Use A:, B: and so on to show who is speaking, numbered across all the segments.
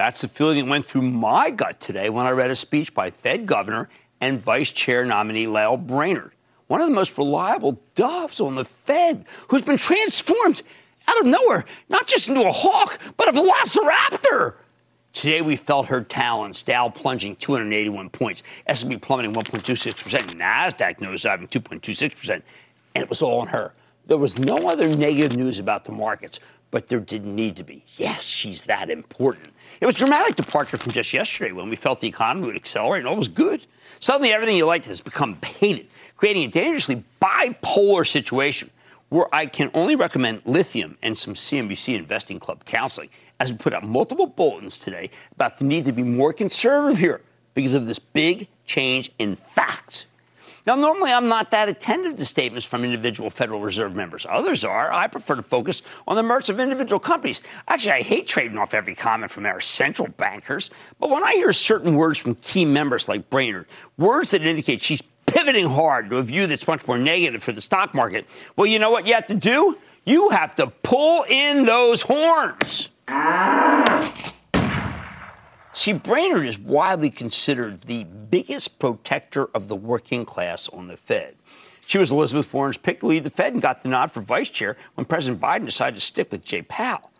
A: That's the feeling that went through my gut today when I read a speech by Fed Governor and Vice Chair nominee Lael Brainard, one of the most reliable doves on the Fed, who's been transformed out of nowhere, not just into a hawk, but a velociraptor. Today we felt her talons, Dow plunging 281 points, S&P plummeting 1.26%, Nasdaq nosediving 2.26%, and it was all on her. There was no other negative news about the markets, but there didn't need to be. Yes, she's that important. It was dramatic departure from just yesterday when we felt the economy would accelerate and all was good. Suddenly, everything you liked has become hated, creating a dangerously bipolar situation where I can only recommend lithium and some CNBC Investing Club counseling as we put out multiple bulletins today about the need to be more conservative here because of this big change in facts. Now, normally I'm not that attentive to statements from individual Federal Reserve members. Others are. I prefer to focus on the merits of individual companies. Actually, I hate trading off every comment from our central bankers. But when I hear certain words from key members like Brainard, words that indicate she's pivoting hard to a view that's much more negative for the stock market, well, you know what you have to do? You have to pull in those horns. See, Brainard is widely considered the biggest protector of the working class on the Fed. She was Elizabeth Warren's pick to lead the Fed and got the nod for vice chair when President Biden decided to stick with Jay Powell.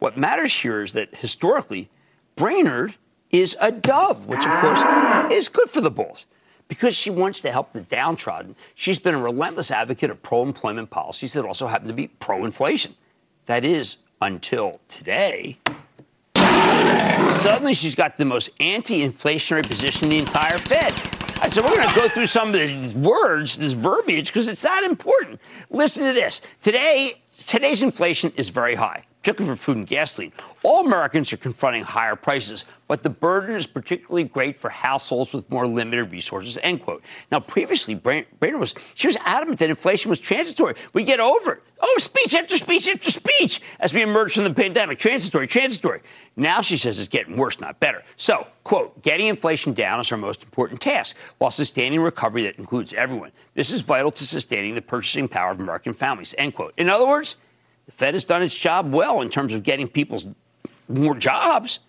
A: What matters here is that historically, Brainard is a dove, which of course is good for the bulls. Because she wants to help the downtrodden, she's been a relentless advocate of pro employment policies that also happen to be pro inflation. That is, until today. Suddenly, she's got the most anti inflationary position in the entire Fed. I said, we're going to go through some of these words, this verbiage, because it's that important. Listen to this. Today, today's inflation is very high particularly for food and gasoline. All Americans are confronting higher prices, but the burden is particularly great for households with more limited resources, end quote. Now, previously, Brainard was, she was adamant that inflation was transitory. We get over it. Oh, speech after speech after speech as we emerge from the pandemic. Transitory, transitory. Now she says it's getting worse, not better. So, quote, getting inflation down is our most important task while sustaining recovery that includes everyone. This is vital to sustaining the purchasing power of American families, end quote. In other words, the Fed has done its job well in terms of getting people's more jobs,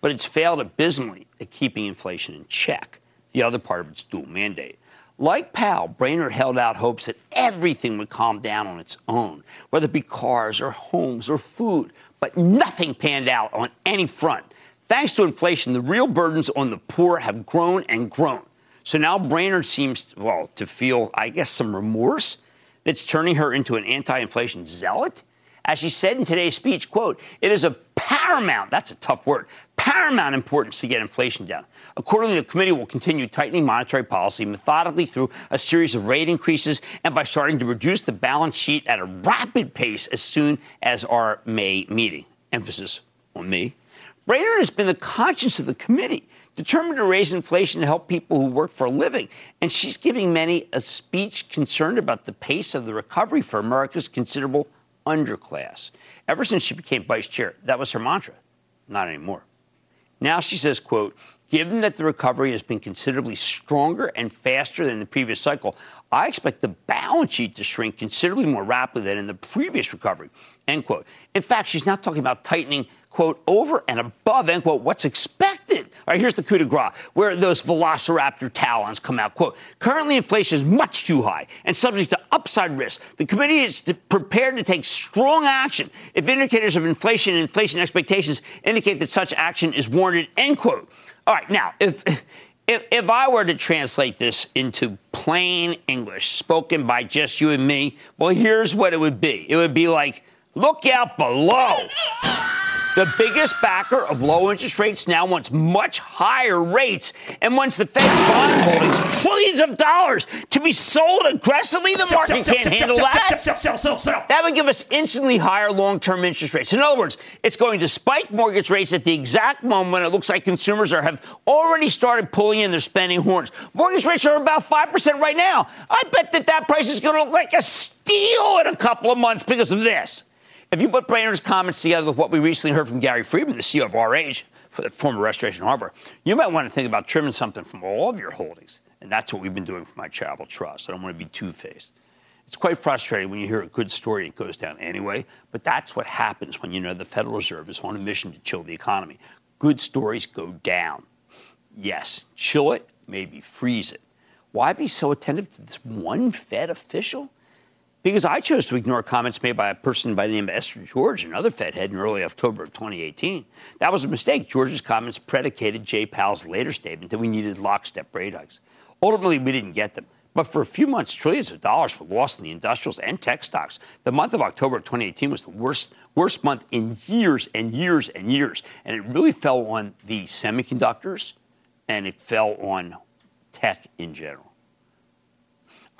A: but it's failed abysmally at keeping inflation in check, the other part of its dual mandate. Like Powell, Brainard held out hopes that everything would calm down on its own, whether it be cars or homes or food, but nothing panned out on any front. Thanks to inflation, the real burdens on the poor have grown and grown. So now Brainard seems, well, to feel, I guess, some remorse that's turning her into an anti inflation zealot. As she said in today's speech, quote, it is a paramount, that's a tough word, paramount importance to get inflation down. Accordingly, the committee will continue tightening monetary policy methodically through a series of rate increases and by starting to reduce the balance sheet at a rapid pace as soon as our May meeting. Emphasis on me. Brainard has been the conscience of the committee, determined to raise inflation to help people who work for a living. And she's giving many a speech concerned about the pace of the recovery for America's considerable underclass. Ever since she became vice chair, that was her mantra. Not anymore. Now she says, quote, given that the recovery has been considerably stronger and faster than the previous cycle, I expect the balance sheet to shrink considerably more rapidly than in the previous recovery, end quote. In fact, she's not talking about tightening quote, over and above, end quote, what's expected. All right, here's the coup de grace, where those velociraptor talons come out. Quote, currently inflation is much too high and subject to upside risk. The committee is prepared to take strong action if indicators of inflation and inflation expectations indicate that such action is warranted, end quote. All right, now, if. If, if I were to translate this into plain English, spoken by just you and me, well, here's what it would be. It would be like, look out below. The biggest backer of low interest rates now wants much higher rates and wants the Fed's bond holdings, trillions of dollars, to be sold aggressively. The market can't handle that. That would give us instantly higher long term interest rates. In other words, it's going to spike mortgage rates at the exact moment when it looks like consumers are, have already started pulling in their spending horns. Mortgage rates are about 5% right now. I bet that that price is going to look like a steal in a couple of months because of this. If you put Brainard's comments together with what we recently heard from Gary Friedman, the CEO of RH, for the former Restoration Hardware, you might want to think about trimming something from all of your holdings. And that's what we've been doing for my charitable trust. I don't want to be two faced. It's quite frustrating when you hear a good story and it goes down anyway, but that's what happens when you know the Federal Reserve is on a mission to chill the economy. Good stories go down. Yes, chill it, maybe freeze it. Why be so attentive to this one Fed official? Because I chose to ignore comments made by a person by the name of Esther George, another Fed head, in early October of 2018. That was a mistake. George's comments predicated Jay Powell's later statement that we needed lockstep rate hikes. Ultimately, we didn't get them. But for a few months, trillions of dollars were lost in the industrials and tech stocks. The month of October of 2018 was the worst, worst month in years and years and years. And it really fell on the semiconductors and it fell on tech in general.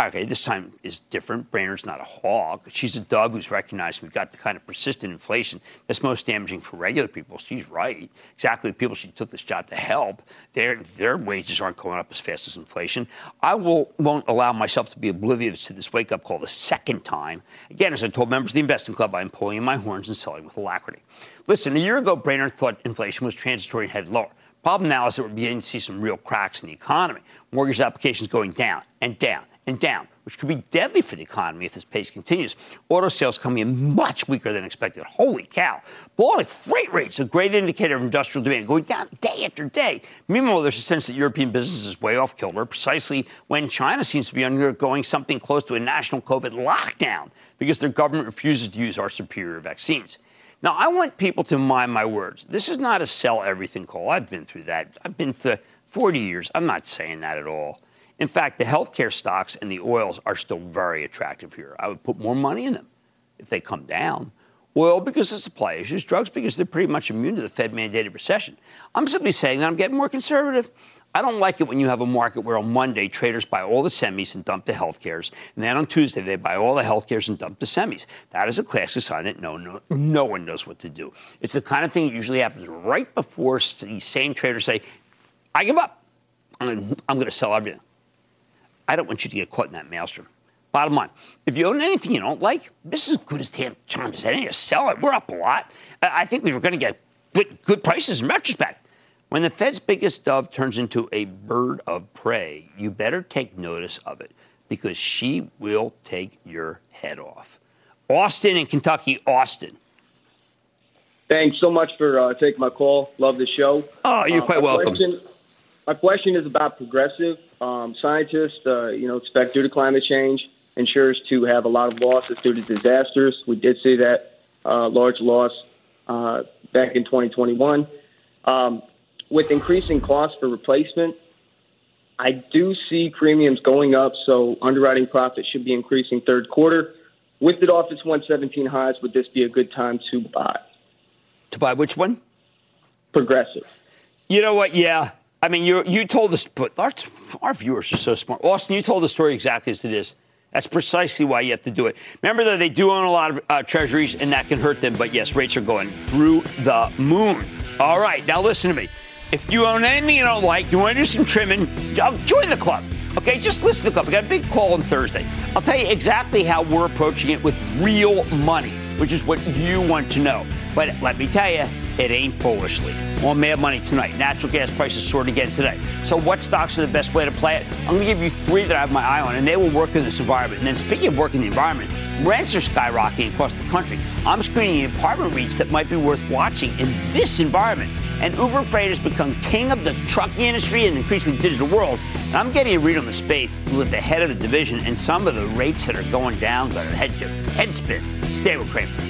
A: Okay, this time is different. Brainard's not a hog. She's a dove who's recognized we've got the kind of persistent inflation that's most damaging for regular people. She's right. Exactly the people she took this job to help, their, their wages aren't going up as fast as inflation. I will, won't allow myself to be oblivious to this wake up call the second time. Again, as I told members of the Investing Club, I'm pulling in my horns and selling with alacrity. Listen, a year ago, Brainard thought inflation was transitory and headed lower. Problem now is that we're beginning to see some real cracks in the economy. Mortgage applications going down and down and down, which could be deadly for the economy if this pace continues. Auto sales coming in much weaker than expected. Holy cow. Baltic freight rates, a great indicator of industrial demand, going down day after day. Meanwhile, there's a sense that European business is way off kilter precisely when China seems to be undergoing something close to a national COVID lockdown because their government refuses to use our superior vaccines. Now, I want people to mind my words. This is not a sell everything call. I've been through that. I've been through 40 years. I'm not saying that at all. In fact, the healthcare stocks and the oils are still very attractive here. I would put more money in them if they come down. Oil because of supply issues, drugs because they're pretty much immune to the Fed mandated recession. I'm simply saying that I'm getting more conservative. I don't like it when you have a market where on Monday traders buy all the semis and dump the healthcares, and then on Tuesday they buy all the healthcares and dump the semis. That is a classic sign that no, no, no one knows what to do. It's the kind of thing that usually happens right before these same traders say, "I give up. I'm going to sell everything." I don't want you to get caught in that maelstrom. Bottom line, if you own anything you don't like, this is as good as time as any to sell it. We're up a lot. I think we were going to get good, good prices in retrospect. When the Fed's biggest dove turns into a bird of prey, you better take notice of it because she will take your head off. Austin in Kentucky, Austin.
B: Thanks so much for uh, taking my call. Love the show.
A: Oh, you're uh, quite welcome.
B: Question, my question is about progressive. Um, scientists, uh, you know, expect due to climate change, insurers to have a lot of losses due to disasters. We did see that uh, large loss uh, back in 2021. Um, with increasing costs for replacement, I do see premiums going up, so underwriting profit should be increasing third quarter. With it off its 117 highs, would this be a good time to buy?
A: To buy which one?
B: Progressive.
A: You know what? Yeah. I mean, you you told us, but our, our viewers are so smart. Austin, you told the story exactly as it is. That's precisely why you have to do it. Remember that they do own a lot of uh, treasuries, and that can hurt them. But yes, rates are going through the moon. All right, now listen to me. If you own anything you don't like, you want to do some trimming, join the club. Okay, just listen to the club. We got a big call on Thursday. I'll tell you exactly how we're approaching it with real money, which is what you want to know. But let me tell you, it ain't foolishly. On Mad Money tonight, natural gas prices soared again today. So, what stocks are the best way to play it? I'm going to give you three that I have my eye on, and they will work in this environment. And then, speaking of working the environment, rents are skyrocketing across the country. I'm screening apartment REITs that might be worth watching in this environment. And Uber Freight has become king of the trucking industry in an increasingly digital world. And I'm getting a read on the space with the head of the division and some of the rates that are going down. Got a head, head spin. Stay with Cramer.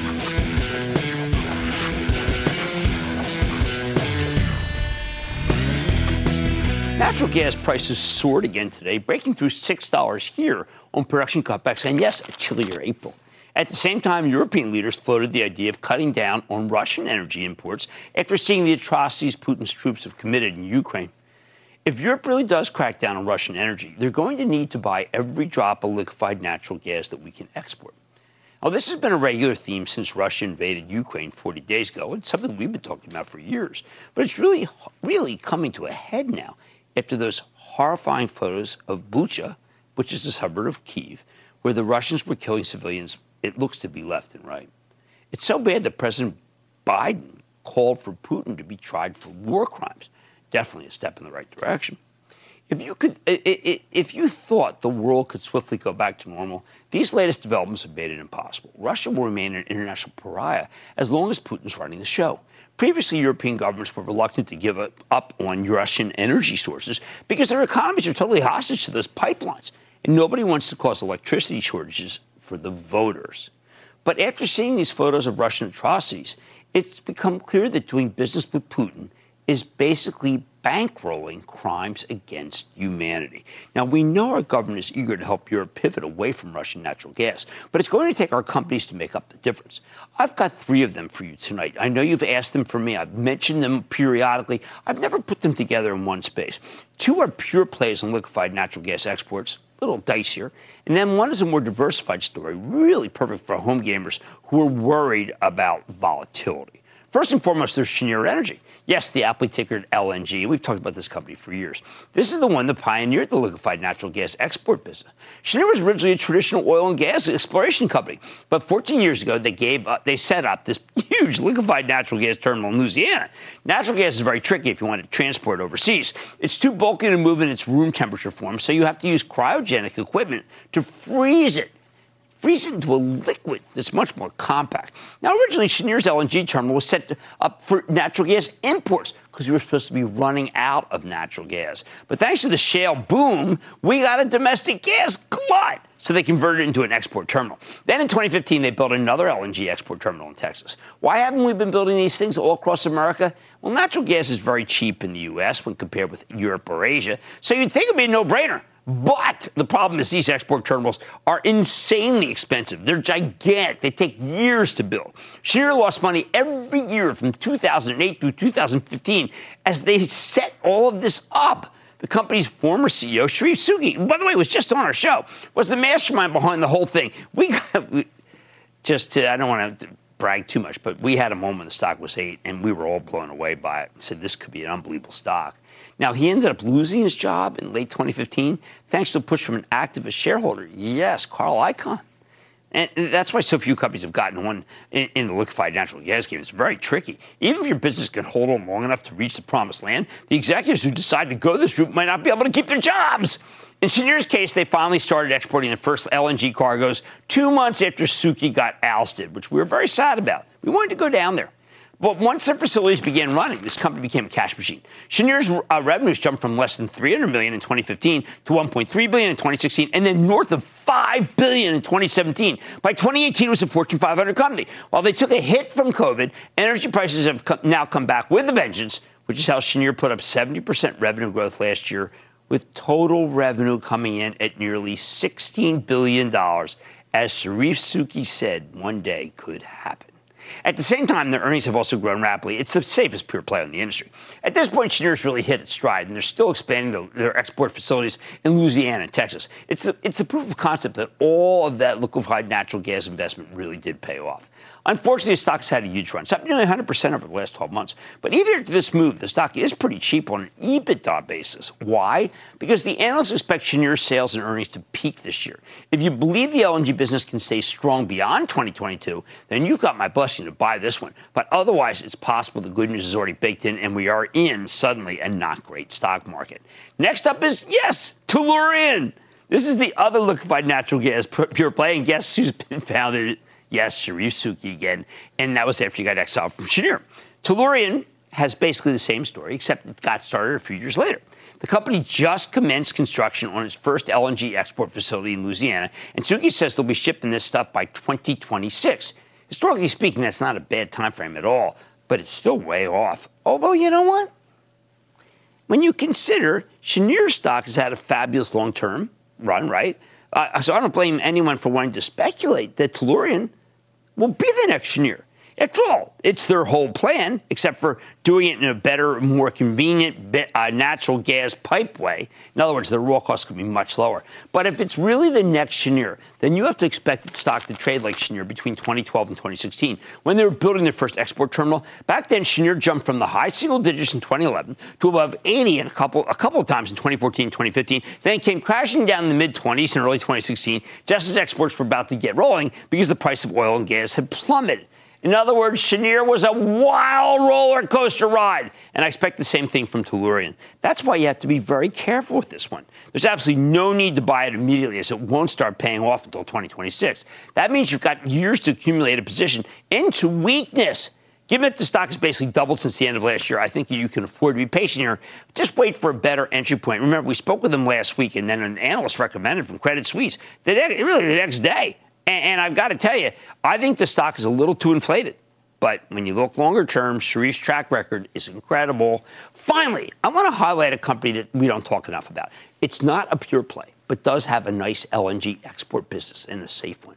A: Natural gas prices soared again today, breaking through $6 here on production cutbacks, and yes, a chillier April. At the same time, European leaders floated the idea of cutting down on Russian energy imports after seeing the atrocities Putin's troops have committed in Ukraine. If Europe really does crack down on Russian energy, they're going to need to buy every drop of liquefied natural gas that we can export. Now, this has been a regular theme since Russia invaded Ukraine 40 days ago, and something we've been talking about for years. But it's really, really coming to a head now after those horrifying photos of Bucha, which is a suburb of Kiev, where the Russians were killing civilians, it looks to be left and right. It's so bad that President Biden called for Putin to be tried for war crimes. Definitely a step in the right direction. If you could, if you thought the world could swiftly go back to normal, these latest developments have made it impossible. Russia will remain an international pariah as long as Putin's running the show. Previously, European governments were reluctant to give up on Russian energy sources because their economies are totally hostage to those pipelines. And nobody wants to cause electricity shortages for the voters. But after seeing these photos of Russian atrocities, it's become clear that doing business with Putin is basically bankrolling crimes against humanity. Now, we know our government is eager to help Europe pivot away from Russian natural gas, but it's going to take our companies to make up the difference. I've got three of them for you tonight. I know you've asked them for me. I've mentioned them periodically. I've never put them together in one space. Two are pure plays on liquefied natural gas exports, a little dicier. And then one is a more diversified story, really perfect for home gamers who are worried about volatility. First and foremost, there's Cheniere Energy. Yes, the aptly tickered LNG. We've talked about this company for years. This is the one that pioneered the liquefied natural gas export business. Cheniere was originally a traditional oil and gas exploration company, but 14 years ago they gave up, they set up this huge liquefied natural gas terminal in Louisiana. Natural gas is very tricky if you want to transport it overseas. It's too bulky to move in its room temperature form, so you have to use cryogenic equipment to freeze it freeze it into a liquid that's much more compact. Now, originally, Cheniere's LNG terminal was set up for natural gas imports because we were supposed to be running out of natural gas. But thanks to the shale boom, we got a domestic gas glut. So they converted it into an export terminal. Then in 2015, they built another LNG export terminal in Texas. Why haven't we been building these things all across America? Well, natural gas is very cheap in the U.S. when compared with Europe or Asia. So you'd think it'd be a no brainer. But the problem is these export terminals are insanely expensive. They're gigantic. They take years to build. Cheniere lost money every year from 2008 through 2015 as they set all of this up. The company's former CEO, Charif Souki, by the way, was just on our show, was the mastermind behind the whole thing. We, got, we just to, I don't want to brag too much, but we had a moment the stock was eight, and we were all blown away by it. Said this could be an unbelievable stock. Now, he ended up losing his job in late 2015 thanks to a push from an activist shareholder. Yes, Carl Icahn. And that's why so few companies have gotten one in, the liquefied natural gas game. It's very tricky. Even if your business can hold on long enough to reach the promised land, the executives who decide to go this route might not be able to keep their jobs. In Cheniere's case, they finally started exporting the first LNG cargoes two months after Souki got ousted, which we were very sad about. We wanted to go down there. But once their facilities began running, this company became a cash machine. Cheniere's uh, revenues jumped from less than 300 million in 2015 to 1.3 billion in 2016, and then north of 5 billion in 2017. By 2018, it was a Fortune 500 company. While they took a hit from COVID, energy prices have come, now come back with a vengeance, which is how Cheniere put up 70% revenue growth last year, with total revenue coming in at nearly 16 billion dollars, as Charif Souki said one day could happen. At the same time, their earnings have also grown rapidly. It's the safest pure play in the industry. At this point, Cheniere's really hit its stride, and they're still expanding the, their export facilities in Louisiana and Texas. It's the, it's the proof of concept that all of that liquefied natural gas investment really did pay off. Unfortunately, the stock has had a huge run. It's up nearly 100% over the last 12 months. But even after this move, the stock is pretty cheap on an EBITDA basis. Why? Because the analysts expect Cheniere sales and earnings to peak this year. If you believe the LNG business can stay strong beyond 2022, then you've got my blessing to buy this one. But otherwise, it's possible the good news is already baked in and we are in suddenly a not great stock market. Next up is, yes, Tellurian. This is the other liquefied natural gas pure play, and guess who's been founded? Yes, Souki again. And that was after you got exiled from Cheniere. Tellurian has basically the same story, except it got started a few years later. The company just commenced construction on its first LNG export facility in Louisiana, and Souki says they'll be shipping this stuff by 2026. Historically speaking, that's not a bad time frame at all, but it's still way off. Although, you know what? When you consider Cheniere stock has had a fabulous long term run, right? Uh, so I don't blame anyone for wanting to speculate that Tellurian will be the next Cheniere. After all, it's their whole plan, except for doing it in a better, more convenient uh, natural gas pipe way. In other words, their raw costs could be much lower. But if it's really the next Cheniere, then you have to expect the stock to trade like Cheniere between 2012 and 2016, when they were building their first export terminal. Back then, Cheniere jumped from the high single digits in 2011 to above 80 in a couple, a couple of times in 2014 2015. Then came crashing down in the mid 20s in early 2016, just as exports were about to get rolling because the price of oil and gas had plummeted. In other words, Cheniere was a wild roller coaster ride. And I expect the same thing from Tellurian. That's why you have to be very careful with this one. There's absolutely no need to buy it immediately as it won't start paying off until 2026. That means you've got years to accumulate a position into weakness. Given that the stock has basically doubled since the end of last year, I think you can afford to be patient here. Just wait for a better entry point. Remember, we spoke with them last week, and then an analyst recommended from Credit Suisse that really the next day and, and I've got to tell you, I think the stock is a little too inflated. But when you look longer term, Charif's track record is incredible. Finally, I want to highlight a company that we don't talk enough about. It's not a pure play, but does have a nice LNG export business and a safe one.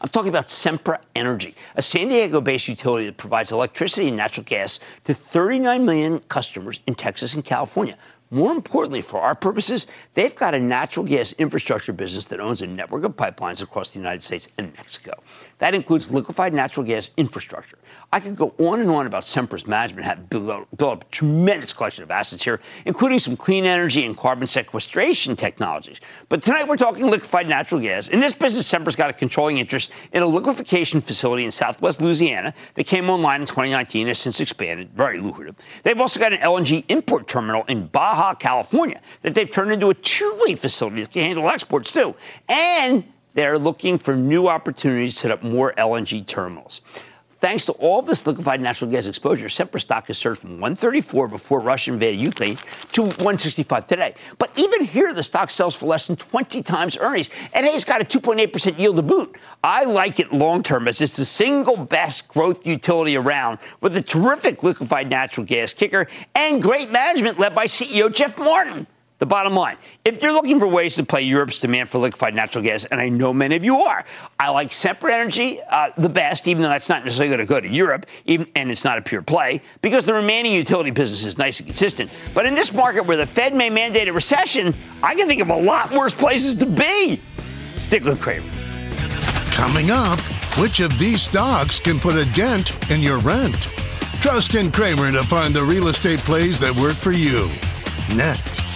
A: I'm talking about Sempra Energy, a San Diego based utility that provides electricity and natural gas to 39 million customers in Texas and California. More importantly, for our purposes, they've got a natural gas infrastructure business that owns a network of pipelines across the United States and Mexico. That includes liquefied natural gas infrastructure. I could go on and on about Sempra's management have built, up a tremendous collection of assets here, including some clean energy and carbon sequestration technologies. But tonight we're talking liquefied natural gas. In this business, Sempra's got a controlling interest in a liquefaction facility in southwest Louisiana that came online in 2019 and has since expanded, very lucrative. They've also got an LNG import terminal in Baja, California that they've turned into a two-way facility that can handle exports too. And they're looking for new opportunities to set up more LNG terminals. Thanks to all this liquefied natural gas exposure, Sempra stock has surged from 134 before Russia invaded Ukraine to 165 today. But even here, the stock sells for less than 20 times earnings, and it's got a 2.8% yield to boot. I like it long term as it's the single best growth utility around with a terrific liquefied natural gas kicker and great management led by CEO Jeff Martin. The bottom line, if you're looking for ways to play Europe's demand for liquefied natural gas, and I know many of you are, I like Sempra Energy uh, the best, even though that's not necessarily going to go to Europe, even, and it's not a pure play, because the remaining utility business is nice and consistent. But in this market where the Fed may mandate a recession, I can think of a lot worse places to be. Stick with Cramer.
C: Coming up, which of these stocks can put a dent in your rent? Trust in Cramer to find the real estate plays that work for you. Next.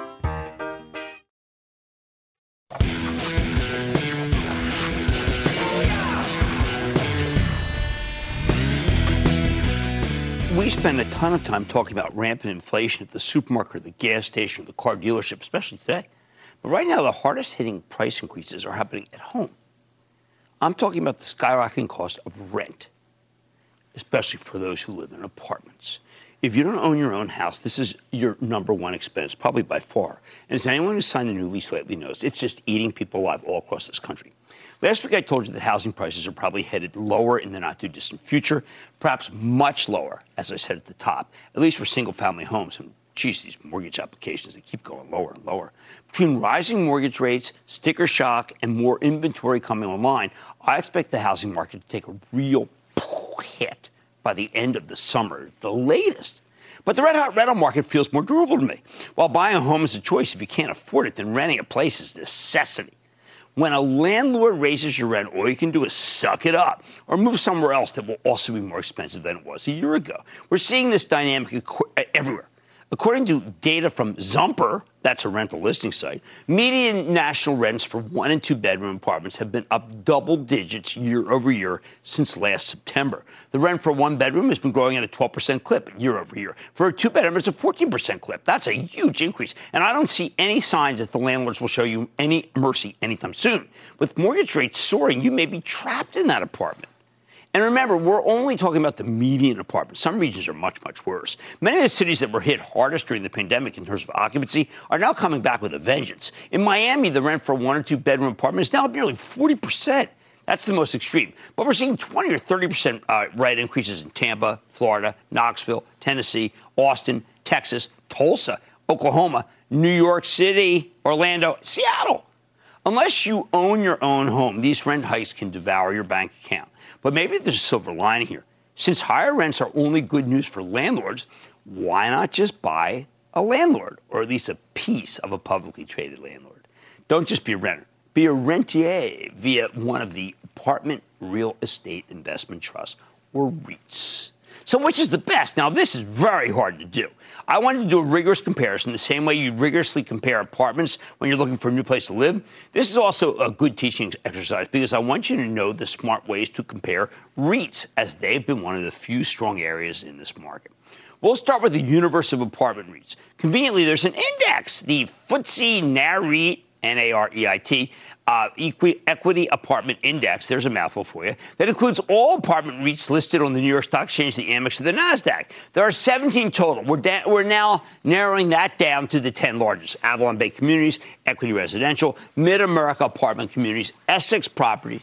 A: We spend a ton of time talking about rampant inflation at the supermarket, the gas station, the car dealership, especially today. But right now, the hardest hitting price increases are happening at home. I'm talking about the skyrocketing cost of rent, especially for those who live in apartments. If you don't own your own house, this is your number one expense, probably by far. And as anyone who's signed a new lease lately knows, it's just eating people alive all across this country. Last week, I told you that housing prices are probably headed lower in the not too distant future, perhaps much lower, as I said at the top, at least for single family homes. And geez, these mortgage applications, they keep going lower and lower. Between rising mortgage rates, sticker shock, and more inventory coming online, I expect the housing market to take a real hit by the end of the summer, the latest. But the red hot rental market feels more durable to me. While buying a home is a choice if you can't afford it, then renting a place is a necessity. When a landlord raises your rent, all you can do is suck it up or move somewhere else that will also be more expensive than it was a year ago. We're seeing this dynamic everywhere. According to data from Zumper, that's a rental listing site, median national rents for one and two bedroom apartments have been up double digits year over year since last September. The rent for one bedroom has been growing at a 12% clip year over year. For a two bedroom, it's a 14% clip. That's a huge increase. And I don't see any signs that the landlords will show you any mercy anytime soon. With mortgage rates soaring, you may be trapped in that apartment. And remember, we're only talking about the median apartments. Some regions are much, much worse. Many of the cities that were hit hardest during the pandemic in terms of occupancy are now coming back with a vengeance. In Miami, the rent for one or two bedroom apartment is now nearly 40%. That's the most extreme. But we're seeing 20 or 30% uh, rent increases in Tampa, Florida, Knoxville, Tennessee, Austin, Texas, Tulsa, Oklahoma, New York City, Orlando, Seattle. Unless you own your own home, these rent hikes can devour your bank account. But maybe there's a silver lining here. Since higher rents are only good news for landlords, why not just buy a landlord or at least a piece of a publicly traded landlord? Don't just be a renter, be a rentier via one of the apartment real estate investment trusts or REITs. So, which is the best? Now, this is very hard to do. I wanted to do a rigorous comparison, the same way you rigorously compare apartments when you're looking for a new place to live. This is also a good teaching exercise because I want you to know the smart ways to compare REITs, as they've been one of the few strong areas in this market. We'll start with the universe of apartment REITs. Conveniently, there's an index, the FTSE NAREIT N-A-R-E-I-T, uh, Equity Apartment Index. There's a mouthful for you. That includes all apartment REITs listed on the New York Stock Exchange, the Amex, or the Nasdaq. There are 17 total. We're, da- we're now narrowing that down to the 10 largest: Avalon Bay Communities, Equity Residential, Mid America Apartment Communities, Essex Property,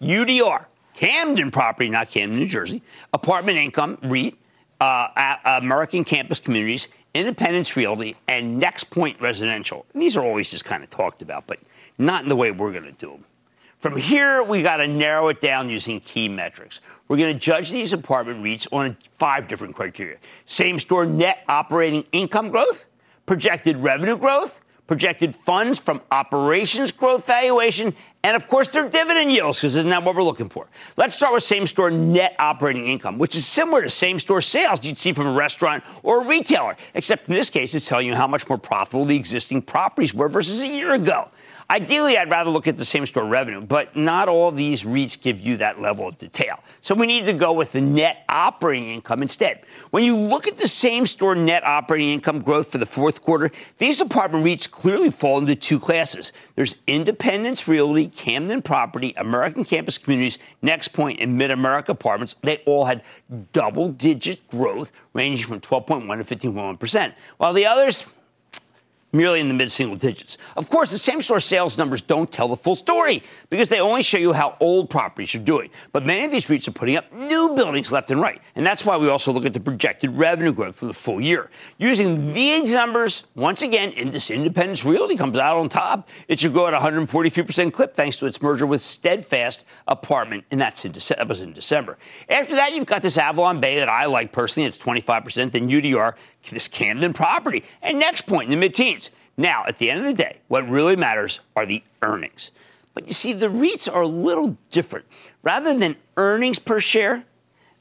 A: UDR, Camden Property, not Camden, New Jersey, Apartment Income REIT, uh, American Campus Communities, Independence Realty, and Next Point Residential. These are always just kind of talked about, but not in the way we're going to do them. From here, we got to narrow it down using key metrics. We're going to judge these apartment REITs on five different criteria same store net operating income growth, projected revenue growth, projected funds from operations growth valuation, and of course their dividend yields, because isn't that what we're looking for? Let's start with same store net operating income, which is similar to same store sales you'd see from a restaurant or a retailer, except in this case it's telling you how much more profitable the existing properties were versus a year ago. Ideally, I'd rather look at the same store revenue, but not all these REITs give you that level of detail. So we need to go with the net operating income instead. When you look at the same store net operating income growth for the fourth quarter, these apartment REITs clearly fall into two classes. There's Independence Realty, Camden Property, American Campus Communities, NexPoint, and Mid America Apartments. They all had double digit growth ranging from 12.1 to 15.1%, while the others, merely in the mid single digits. Of course, the same store sales numbers don't tell the full story because they only show you how old properties are doing. But many of these REITs are putting up new buildings left and right. And that's why we also look at the projected revenue growth for the full year. Using these numbers, once again, in this Independence Realty comes out on top. It should grow at 143% clip thanks to its merger with Steadfast Apartment, and that's in that was in December. After that, you've got this Avalon Bay that I like personally. It's 25%. Then UDR this Camden property. And NexPoint in the mid teens. Now, at the end of the day, what really matters are the earnings. But you see, the REITs are a little different. Rather than earnings per share,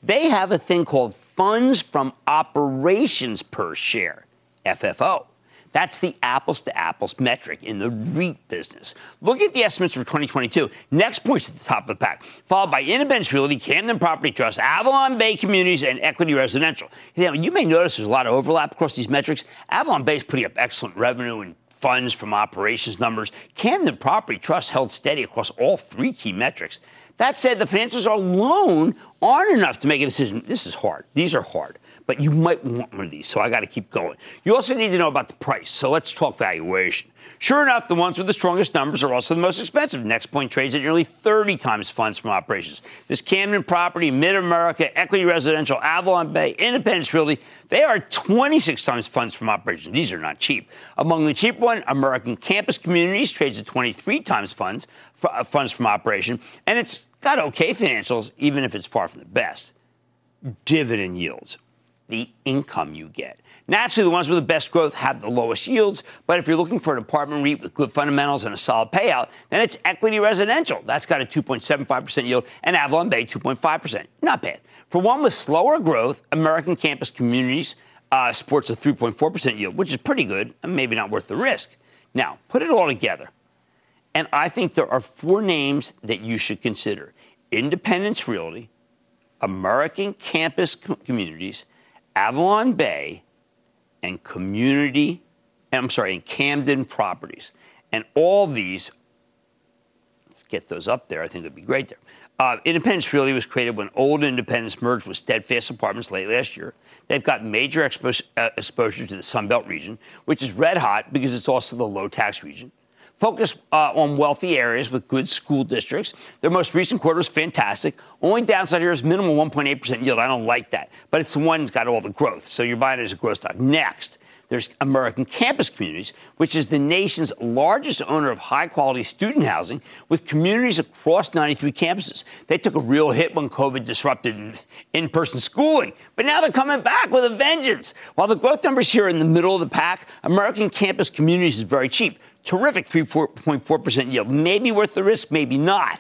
A: they have a thing called funds from operations per share, FFO. That's the apples to apples metric in the REIT business. Look at the estimates for 2022. NexPoint's at the top of the pack, followed by Independence Realty, Camden Property Trust, Avalon Bay Communities, and Equity Residential. Know, you may notice there's a lot of overlap across these metrics. Avalon Bay is putting up excellent revenue and funds from operations numbers. Camden Property Trust held steady across all three key metrics. That said, the financials alone aren't enough to make a decision. This is hard. These are hard but you might want one of these, so I got to keep going. You also need to know about the price, so let's talk valuation. Sure enough, the ones with the strongest numbers are also the most expensive. NexPoint trades at nearly 30 times funds from operations. This Camden property, Mid America, Equity Residential, Avalon Bay, Independence Realty, they are 26 times funds from operations. These are not cheap. Among the cheap one, American Campus Communities trades at 23 times funds, uh, funds from operation, and it's got okay financials, even if it's far from the best. Dividend yields the income you get. Naturally, the ones with the best growth have the lowest yields, but if you're looking for an apartment REIT with good fundamentals and a solid payout, then it's equity residential. That's got a 2.75% yield, and Avalon Bay 2.5%. Not bad. For one with slower growth, American Campus Communities uh, sports a 3.4% yield, which is pretty good and maybe not worth the risk. Now, put it all together. And I think there are four names that you should consider Independence Realty, American Campus Communities, Avalon Bay and Community, I'm sorry, and Camden Properties. And all these, let's get those up there. I think it'd be great there. Uh, Independence Realty was created when Old Independence merged with Steadfast Apartments late last year. They've got major expo- uh, exposure to the Sunbelt region, which is red hot because it's also the low tax region focus uh, on wealthy areas with good school districts. Their most recent quarter was fantastic. Only downside here is minimal 1.8% yield. I don't like that, but it's the one that's got all the growth. So you're buying it as a growth stock. Next, There's American Campus Communities, which is the nation's largest owner of high quality student housing with communities across 93 campuses. They took a real hit when COVID disrupted in person schooling, but now they're coming back with a vengeance. While the growth numbers here are in the middle of the pack, American Campus Communities is very cheap. Terrific 3.4% yield. Maybe worth the risk, maybe not.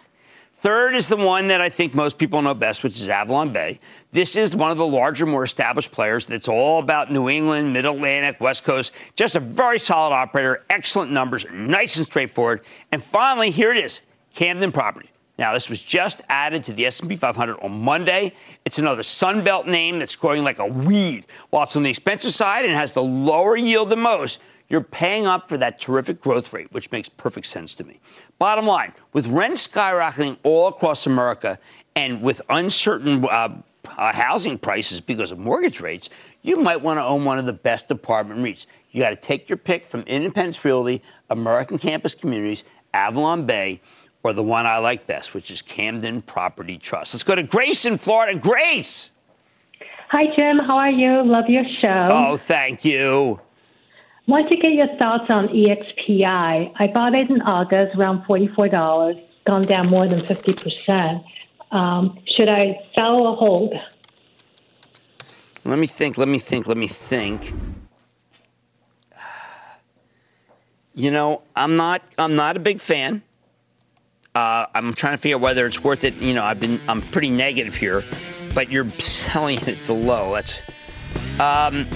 A: Third is the one that I think most people know best, which is Avalon Bay. This is one of the larger, more established players that's all about New England, Mid Atlantic, West Coast. Just a very solid operator, excellent numbers, nice and straightforward. And finally, here it is Camden Property. Now, this was just added to the S&P 500 on Monday. It's another Sunbelt name that's growing like a weed. While it's on the expensive side and has the lower yield than most, you're paying up for that terrific growth rate, which makes perfect sense to me. Bottom line, with rents skyrocketing all across America and with uncertain uh, uh, housing prices because of mortgage rates, you might want to own one of the best apartment REITs. You got to take your pick from Independence Realty, American Campus Communities, Avalon Bay, or the one I like best, which is Camden Property Trust. Let's go to Grace in Florida. Grace.
D: Hi, Jim. How are you? Love your show.
A: Oh, thank you.
D: Want to get your thoughts on EXPI? I bought it in August, around $44, gone down more than 50%. Um, should I sell or hold?
A: Let me think, let me think, let me think. You know, I'm not I'm not a big fan. Uh, I'm trying to figure out whether it's worth it. You know, I've been I'm pretty negative here, but you're selling it at the low. That's um,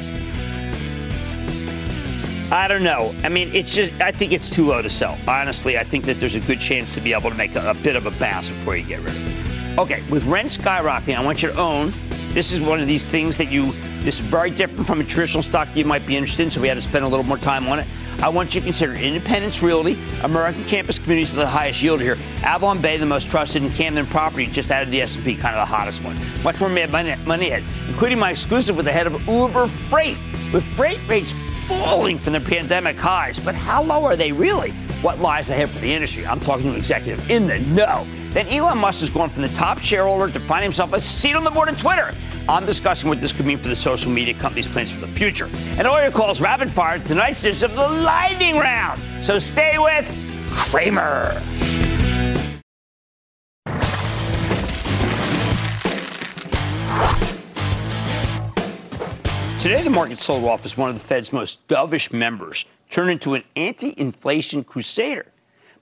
A: I don't know. I mean, it's just, I think it's too low to sell. Honestly, I think that there's a good chance to be able to make a, a bit of a bounce before you get rid of it. Okay, with rent skyrocketing, I want you to own. This is one of these things that you, this is very different from a traditional stock you might be interested in, so we had to spend a little more time on it. I want you to consider Independence Realty, American Campus Communities, the highest yield here. Avalon Bay, the most trusted, and Camden Property just added the S&P, kind of the hottest one. Much more money ahead, including my exclusive with the head of Uber Freight. With freight rates falling from the pandemic highs, but how low are they really? What lies ahead for the industry? I'm talking to an executive in the know. Then Elon Musk has gone from the top shareholder to find himself a seat on the board of Twitter. I'm discussing what this could mean for the social media company's plans for the future. And all your calls rapid fire tonight's edition of the Lightning Round. So stay with Cramer. Today, the market sold off as one of the Fed's most dovish members turned into an anti inflation crusader.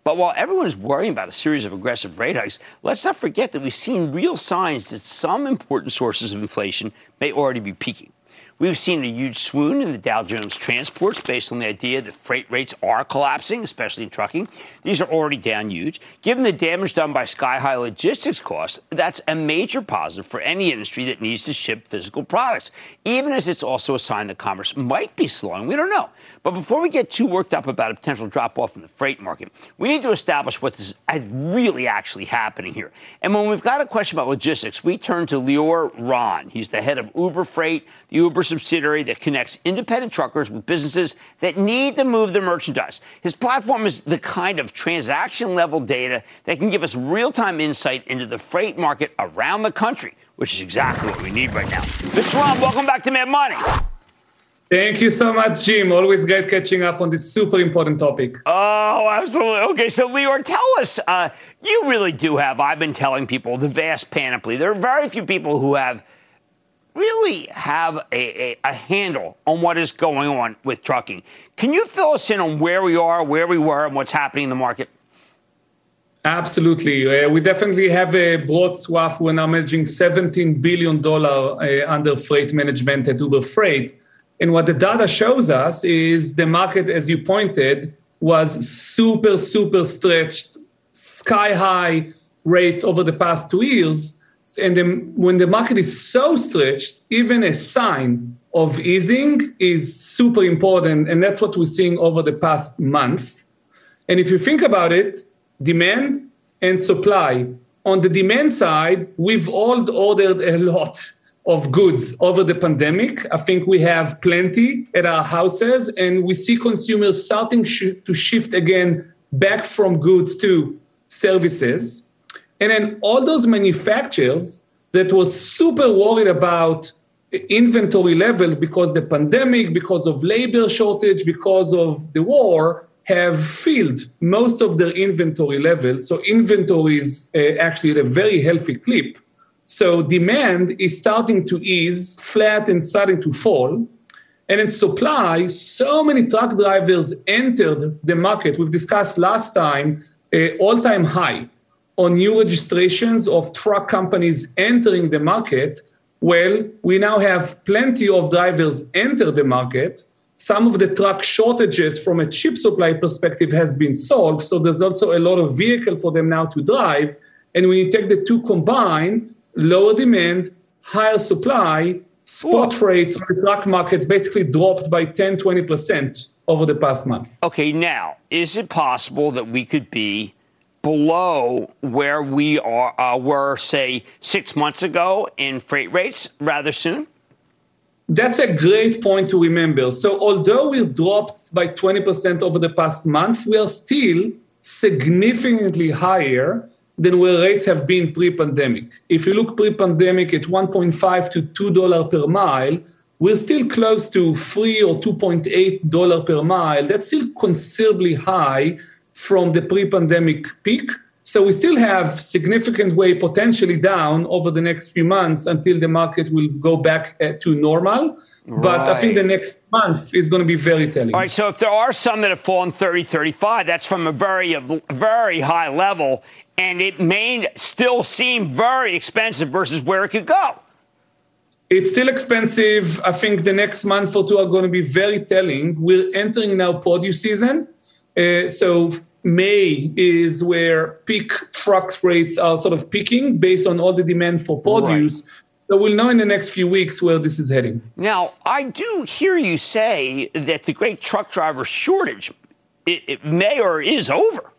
A: But while everyone is worrying about a series of aggressive rate hikes, let's not forget that we've seen real signs that some important sources of inflation may already be peaking. We've seen a huge swoon in the Dow Jones transports based on the idea that freight rates are collapsing, especially in trucking. These are already down huge. Given the damage done by sky high logistics costs, that's a major positive for any industry that needs to ship physical products, even as it's also a sign that commerce might be slowing. We don't know. But before we get too worked up about a potential drop off in the freight market, we need to establish what is really actually happening here. And when we've got a question about logistics, we turn to Lior Ron. He's the head of Uber Freight, the Uber subsidiary that connects independent truckers with businesses that need to move their merchandise. His platform is the kind of transaction level data that can give us real time insight into the freight market around the country, which is exactly what we need right now. Mr. Ron, welcome back to Mad Money.
E: Thank you so much, Jim. Always great catching up on this super important topic.
A: Oh, absolutely. Okay, so Lior, tell us, uh, you really do have, I've been telling people, the vast panoply. There are very few people who have really have a, a, a, handle on what is going on with trucking. Can you fill us in on where we are, where we were, and what's happening in the market?
E: Absolutely. Uh, we definitely have a broad swath. We're now managing $17 billion uh, under freight management at Uber Freight. And what the data shows us is the market, as you pointed, was super, super stretched, sky high rates over the past two years and then when the market is so stretched, even a sign of easing is super important. And that's what we're seeing over the past month. And if you think about it, demand and supply. On the demand side, we've all ordered a lot of goods over the pandemic. I think we have plenty at our houses, and we see consumers starting sh- to shift again back from goods to services. And then all those manufacturers that was super worried about inventory levels because the pandemic, because of labor shortage, because of the war, have filled most of their inventory levels. So inventory is uh, actually at a very healthy clip. So demand is starting to ease, flat and starting to fall. And in supply, so many truck drivers entered the market. We've discussed last time, uh, all-time high on new registrations of truck companies entering the market. Well, we now have plenty of drivers enter the market some of the truck shortages from a chip supply perspective has been solved. So there's also a lot of vehicle for them now to drive. And when you take the two combined, lower demand, higher supply, spot Whoa. rates on the truck markets basically dropped by 10, 20% over the past month.
A: Okay, now, is it possible that we could be below where we are uh, were, say, six months ago in freight rates rather soon?
E: That's a great point to remember. So, although we dropped by 20% over the past month, we are still significantly higher than where rates have been pre-pandemic. If you look pre-pandemic at 1.5 to 2 dollar per mile, we're still close to 3 or 2.8 dollar per mile. That's still considerably high from the pre-pandemic peak. So we still have significant way potentially down over the next few months until the market will go back uh, to normal. Right. But I think the next month is going to be very telling.
A: All right. So if there are some that have fallen 30, 35, that's from a very, very high level, and it may still seem very expensive versus where it could go.
E: It's still expensive. I think the next month or two are going to be very telling. We're entering now produce season. Uh, so May is where peak truck rates are sort of peaking based on all the demand for produce. Right. So we'll know in the next few weeks where this is heading.
A: Now, I do hear you say that the great truck driver shortage it, it may or is over.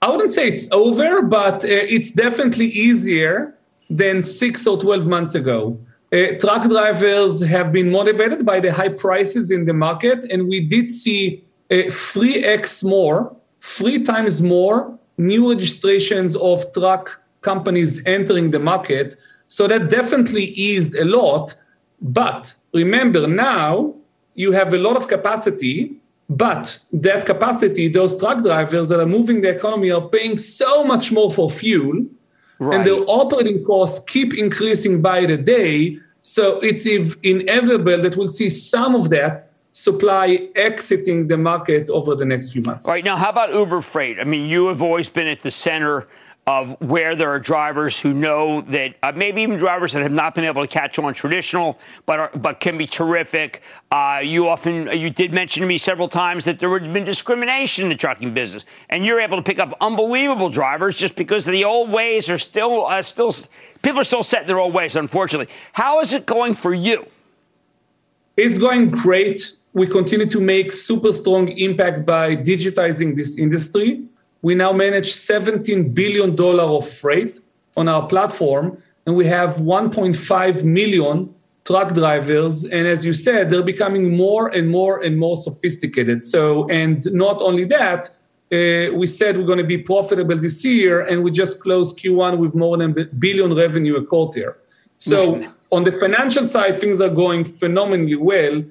E: I wouldn't say it's over, but uh, it's definitely easier than six or 12 months ago. Uh, truck drivers have been motivated by the high prices in the market, and we did see Uh, 3x more, three times more new registrations of truck companies entering the market. So that definitely eased a lot. But remember, now you have a lot of capacity, but that capacity, those truck drivers that are moving the economy are paying so much more for fuel, right. and their operating costs keep increasing by the day. So it's inevitable that we'll see some of that supply exiting the market over the next few months.
A: All right. Now, how about Uber Freight? I mean, you have always been at the center of where there are drivers who know that uh, maybe even drivers that have not been able to catch on traditional, but are, but can be terrific. Uh, you often you did mention to me several times that there had been discrimination in the trucking business, and you're able to pick up unbelievable drivers just because the old ways are still uh, still people are still set in their old ways. Unfortunately, how is it going for you?
E: It's going great we continue to make super strong impact by digitizing this industry. We now manage $17 billion of freight on our platform, and we have 1.5 million truck drivers. And as you said, they're becoming more and more and more sophisticated. So, and not only that, uh, we said we're going to be profitable this year, and we just closed Q1 with more than a billion revenue a quarter. So, on the financial side, things are going phenomenally well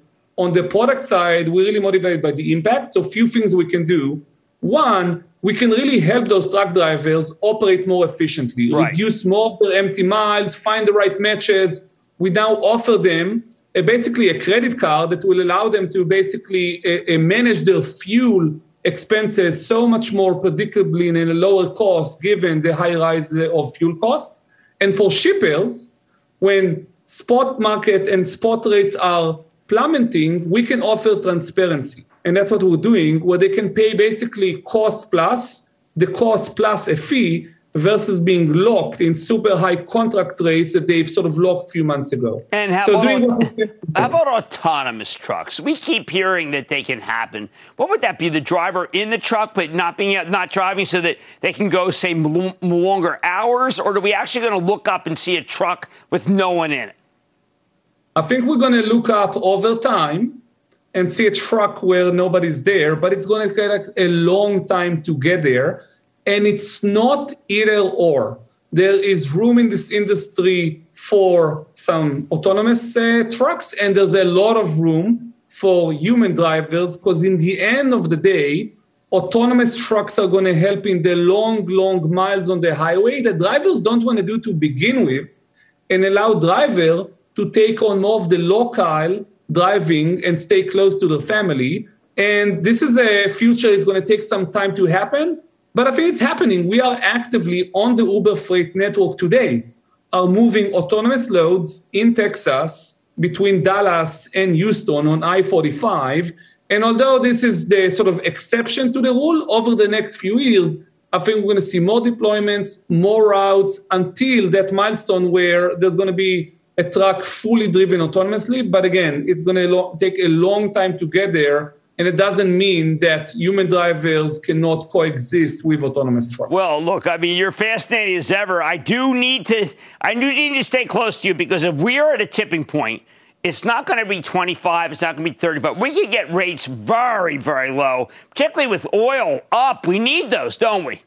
E: on the product side, we're really motivated by the impact. So, few things we can do. One, we can really help those truck drivers operate more efficiently, right. reduce more empty miles, find the right matches. We now offer them a, basically a credit card that will allow them to basically uh, uh, manage their fuel expenses so much more predictably and in a lower cost given the high rise of fuel cost. And for shippers, when spot market and spot rates are plummeting, we can offer transparency. And that's what we're doing, where they can pay basically cost plus, the cost plus a fee versus being locked in super high contract rates that they've sort of locked a few months ago.
A: And how, so about, how about autonomous trucks? We keep hearing that they can happen. What would that be? The driver in the truck, but not being not driving, so that they can go say longer hours, or are we actually going to look up and see a truck with no one in it?
E: I think we're going to look up over time and see a truck where nobody's there, but it's going to take a long time to get there. And it's not either or. there is room in this industry for some autonomous uh, trucks, and there's a lot of room for human drivers because, in the end of the day, autonomous trucks are going to help in the long, long miles on the highway that drivers don't want to do to begin with, and allow driver to take on more of the local driving and stay close to the family. And this is a future it's going to take some time to happen, but I think it's happening. We are actively on the Uber Freight network today, are moving autonomous loads in Texas between Dallas and Houston on I 45. And although this is the sort of exception to the rule, over the next few years, I think we're going to see more deployments, more routes until that milestone where there's going to be a truck fully driven autonomously. But again, it's going to lo- take a long time to get there and it doesn't mean that human drivers cannot coexist with autonomous trucks.
A: Well, look, I mean, you're fascinating as ever. I do need to, I do need to stay close to you because if we are at a tipping point, it's not going to be 25. It's not going to be 35. We can get rates very, very low, particularly with oil up. We need those, don't we?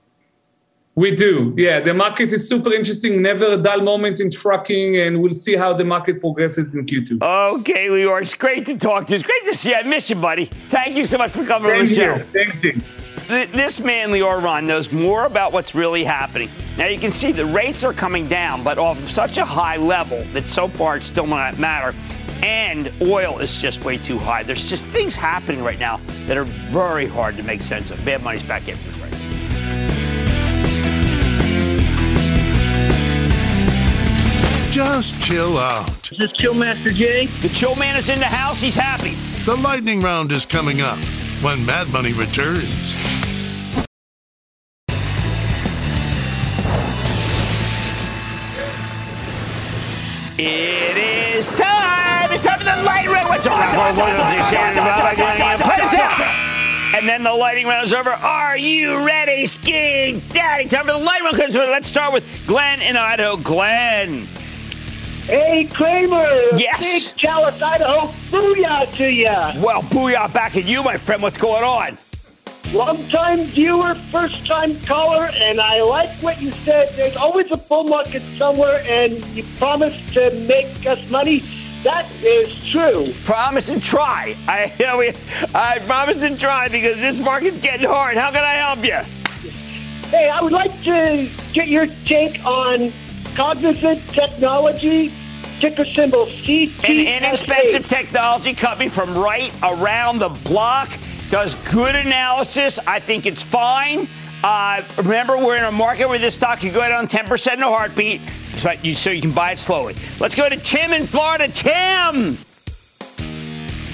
E: We do, yeah. The market is super interesting. Never a dull moment in trucking, and we'll see how the market progresses in Q2.
A: Okay, Lior, it's great to talk to you. It's great to see you. I miss you, buddy. Thank you so much for coming on the show.
E: Thank you.
A: This man, Lior Ron, knows more about what's really happening. Now, you can see the rates are coming down, but off of such a high level that so far it still not matter. And oil is just way too high. There's just things happening right now that are very hard to make sense of. Mad Money's back in.
C: Just chill out.
F: Is this Chill Master Jay?
A: The Chill Man is in the house. He's happy.
C: The lightning round is coming up when Mad Money returns.
A: It is time. It's time for the lightning round. What's and then the lightning round is over. Are you ready, skiing daddy? Time for the lightning round. Let's start with Glenn in Idaho. Glenn.
F: Hey, Cramer.
A: Yes.
F: Big Chalice, Idaho. Booyah to ya.
A: Well, booyah back at you, my friend. What's going on?
F: Long time viewer, first time caller, and I like what you said. There's always a bull market somewhere, and you promised to make us money. That is true.
A: Promise and try. I, you know, we, I promise and try because this market's getting hard. How can I help you?
F: Hey, I would like to get your take on cognizant technology, ticker symbol CT.
A: An inexpensive technology company from right around the block does good analysis. I think it's fine. Uh, remember, we're in a market where this stock can go down 10% in a heartbeat, so you, so you can buy it slowly. Let's go to Tim in Florida. Tim!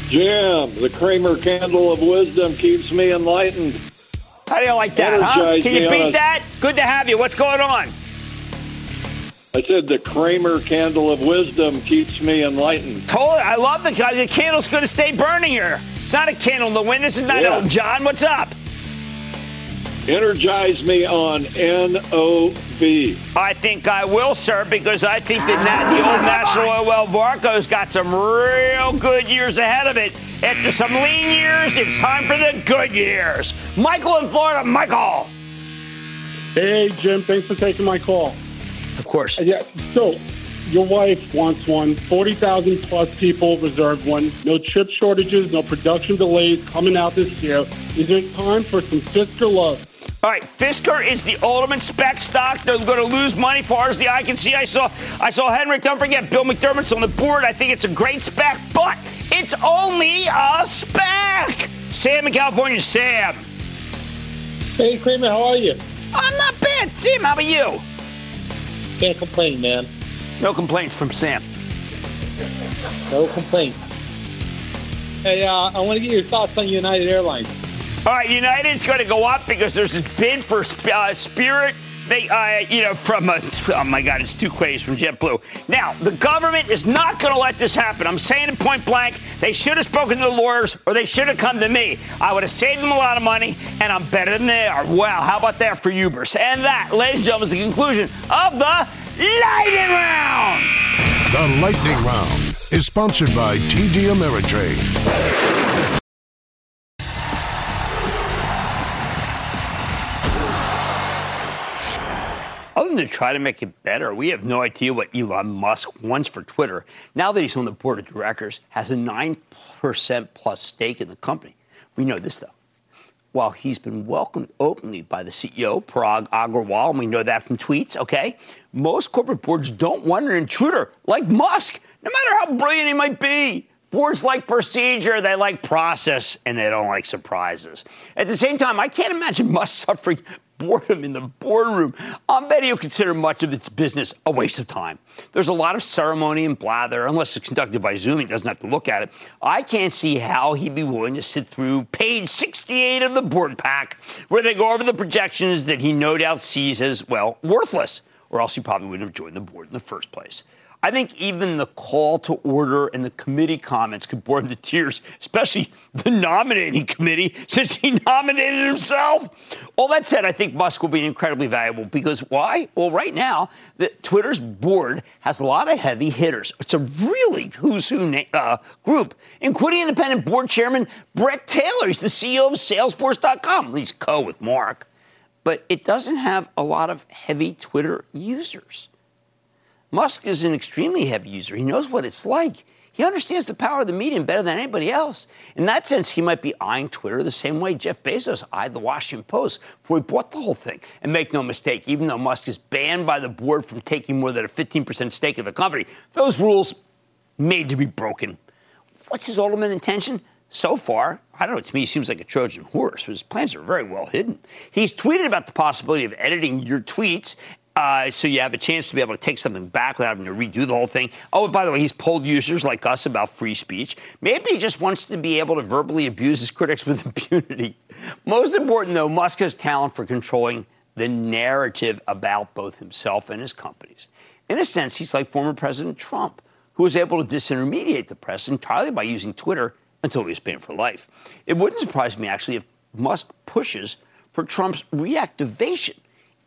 G: Jim, the Cramer candle of wisdom keeps me enlightened.
A: How do you like that, huh? Can you beat that? Good to have you. What's going on?
G: I said the Cramer candle of wisdom keeps me enlightened.
A: Totally. I love the guy. the candle's going to stay burning here. It's not a candle in the wind. This is not
G: Yeah.
A: Elton John. What's up?
G: Energize me on NOV.
A: I think I will, sir, because I think that na- the old National Oilwell Varco's got some real good years ahead of it. After some lean years, it's time for the good years. Michael in Florida. Michael.
H: Hey, Jim, thanks for taking my call.
A: Of course.
H: Yeah, so your wife wants one. 40,000 plus people reserved one. No chip shortages, no production delays coming out this year. Is it time for some Fisker love?
A: All right, Fisker is the ultimate spec stock. They're going to lose money far as the eye can see. I saw, I saw Henrik. Don't forget, Bill McDermott's on the board. I think it's a great spec, but it's only a spec. Sam in California, Sam.
H: Hey, Cramer, how are you?
A: I'm not bad, Sam. How about you?
H: Can't complain, man.
A: No complaints from Sam.
H: No complaints. Hey, uh, I want to get your thoughts on United Airlines.
A: All right, United's going to go up because there's this bid for uh, Spirit. They, uh, you know, from uh, oh my God, it's two crazy from JetBlue. Now, the government is not going to let this happen. I'm saying it point blank. They should have spoken to the lawyers, or they should have come to me. I would have saved them a lot of money, and I'm better than they are. Wow, how about that for Ubers? And that, ladies and gentlemen, is the conclusion of the lightning round.
C: The Lightning Round is sponsored by TD Ameritrade.
A: Other than to try to make it better, we have no idea what Elon Musk wants for Twitter. Now that he's on the board of directors, has a 9% plus stake in the company. We know this, though. While he's been welcomed openly by the CEO, Parag Agrawal, and we know that from tweets, okay? Most corporate boards don't want an intruder like Musk, no matter how brilliant he might be. Boards like procedure, they like process, and they don't like surprises. At the same time, I can't imagine Musk suffering boredom in the boardroom. I'll bet he'll consider much of its business a waste of time. There's a lot of ceremony and blather, unless it's conducted by Zoom, he doesn't have to look at it. I can't see how he'd be willing to sit through page 68 of the board pack, where they go over the projections that he no doubt sees as, well, worthless, or else he probably wouldn't have joined the board in the first place. I think even the call to order and the committee comments could bore him to tears, especially the nominating committee, since he nominated himself. All that said, I think Musk will be incredibly valuable because why? Well, right now, the, Twitter's board has a lot of heavy hitters. It's a really who's who uh, group, including independent board chairman Bret Taylor. He's the CEO of Salesforce.com. He's co with Marc. But it doesn't have a lot of heavy Twitter users. Musk is an extremely heavy user. He knows what it's like. He understands the power of the medium better than anybody else. In that sense, he might be eyeing Twitter the same way Jeff Bezos eyed the Washington Post before he bought the whole thing. And make no mistake, even though Musk is banned by the board from taking more than a 15% stake in the company, those rules made to be broken. What's his ultimate intention? So far, I don't know, to me, he seems like a Trojan horse, but his plans are very well hidden. He's tweeted about the possibility of editing your tweets uh, so you have a chance to be able to take something back without having to redo the whole thing. Oh, by the way, he's polled users like us about free speech. Maybe he just wants to be able to verbally abuse his critics with impunity. Most important, though, Musk has talent for controlling the narrative about both himself and his companies. In a sense, he's like former President Trump, who was able to disintermediate the press entirely by using Twitter until he was banned for life. It wouldn't surprise me, actually, if Musk pushes for Trump's reactivation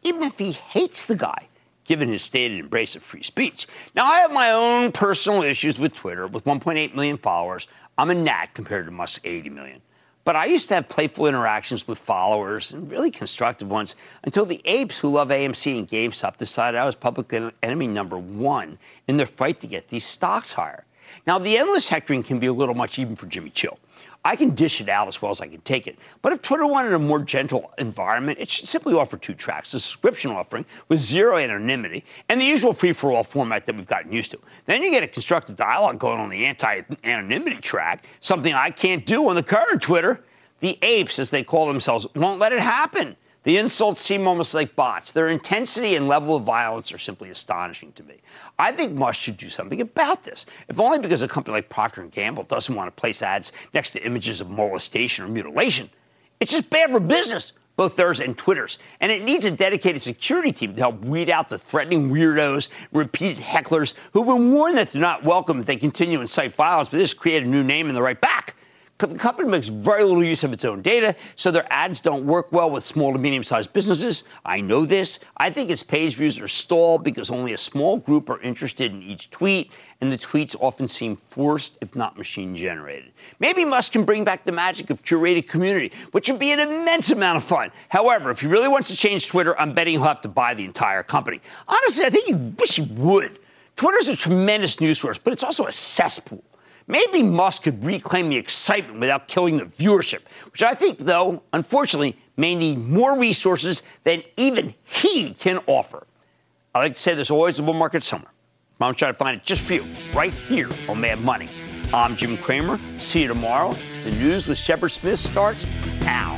A: even if he hates the guy, given his stated embrace of free speech. Now, I have my own personal issues with Twitter. With 1.8 million followers, I'm a gnat compared to Musk's 80 million. But I used to have playful interactions with followers, and really constructive ones, until the apes who love AMC and GameStop decided I was public enemy number one in their fight to get these stocks higher. Now, the endless hectoring can be a little much even for Jimmy Chill. I can dish it out as well as I can take it. But if Twitter wanted a more gentle environment, it should simply offer two tracks a subscription offering with zero anonymity and the usual free for all format that we've gotten used to. Then you get a constructive dialogue going on the anti anonymity track, something I can't do on the current Twitter. The apes, as they call themselves, won't let it happen. The insults seem almost like bots. Their intensity and level of violence are simply astonishing to me. I think Musk should do something about this, if only because a company like Procter & Gamble doesn't want to place ads next to images of molestation or mutilation. It's just bad for business, both theirs and Twitter's. And it needs a dedicated security team to help weed out the threatening weirdos, repeated hecklers who've been warned that they're not welcome if they continue to incite violence, but this create a new name in the right back. The company makes very little use of its own data, so their ads don't work well with small to medium sized businesses. I know this. I think its page views are stalled because only a small group are interested in each tweet, and the tweets often seem forced, if not machine generated. Maybe Musk can bring back the magic of curated community, which would be an immense amount of fun. However, if he really wants to change Twitter, I'm betting he'll have to buy the entire company. Honestly, I think he wish he would. Twitter's a tremendous news source, but it's also a cesspool. Maybe Musk could reclaim the excitement without killing the viewership, which I think, though, unfortunately, may need more resources than even he can offer. I like to say there's always a bull market somewhere. I'm trying to find it just for you, right here on Mad Money. I'm Jim Cramer. See you tomorrow. The news with Shepard Smith starts now.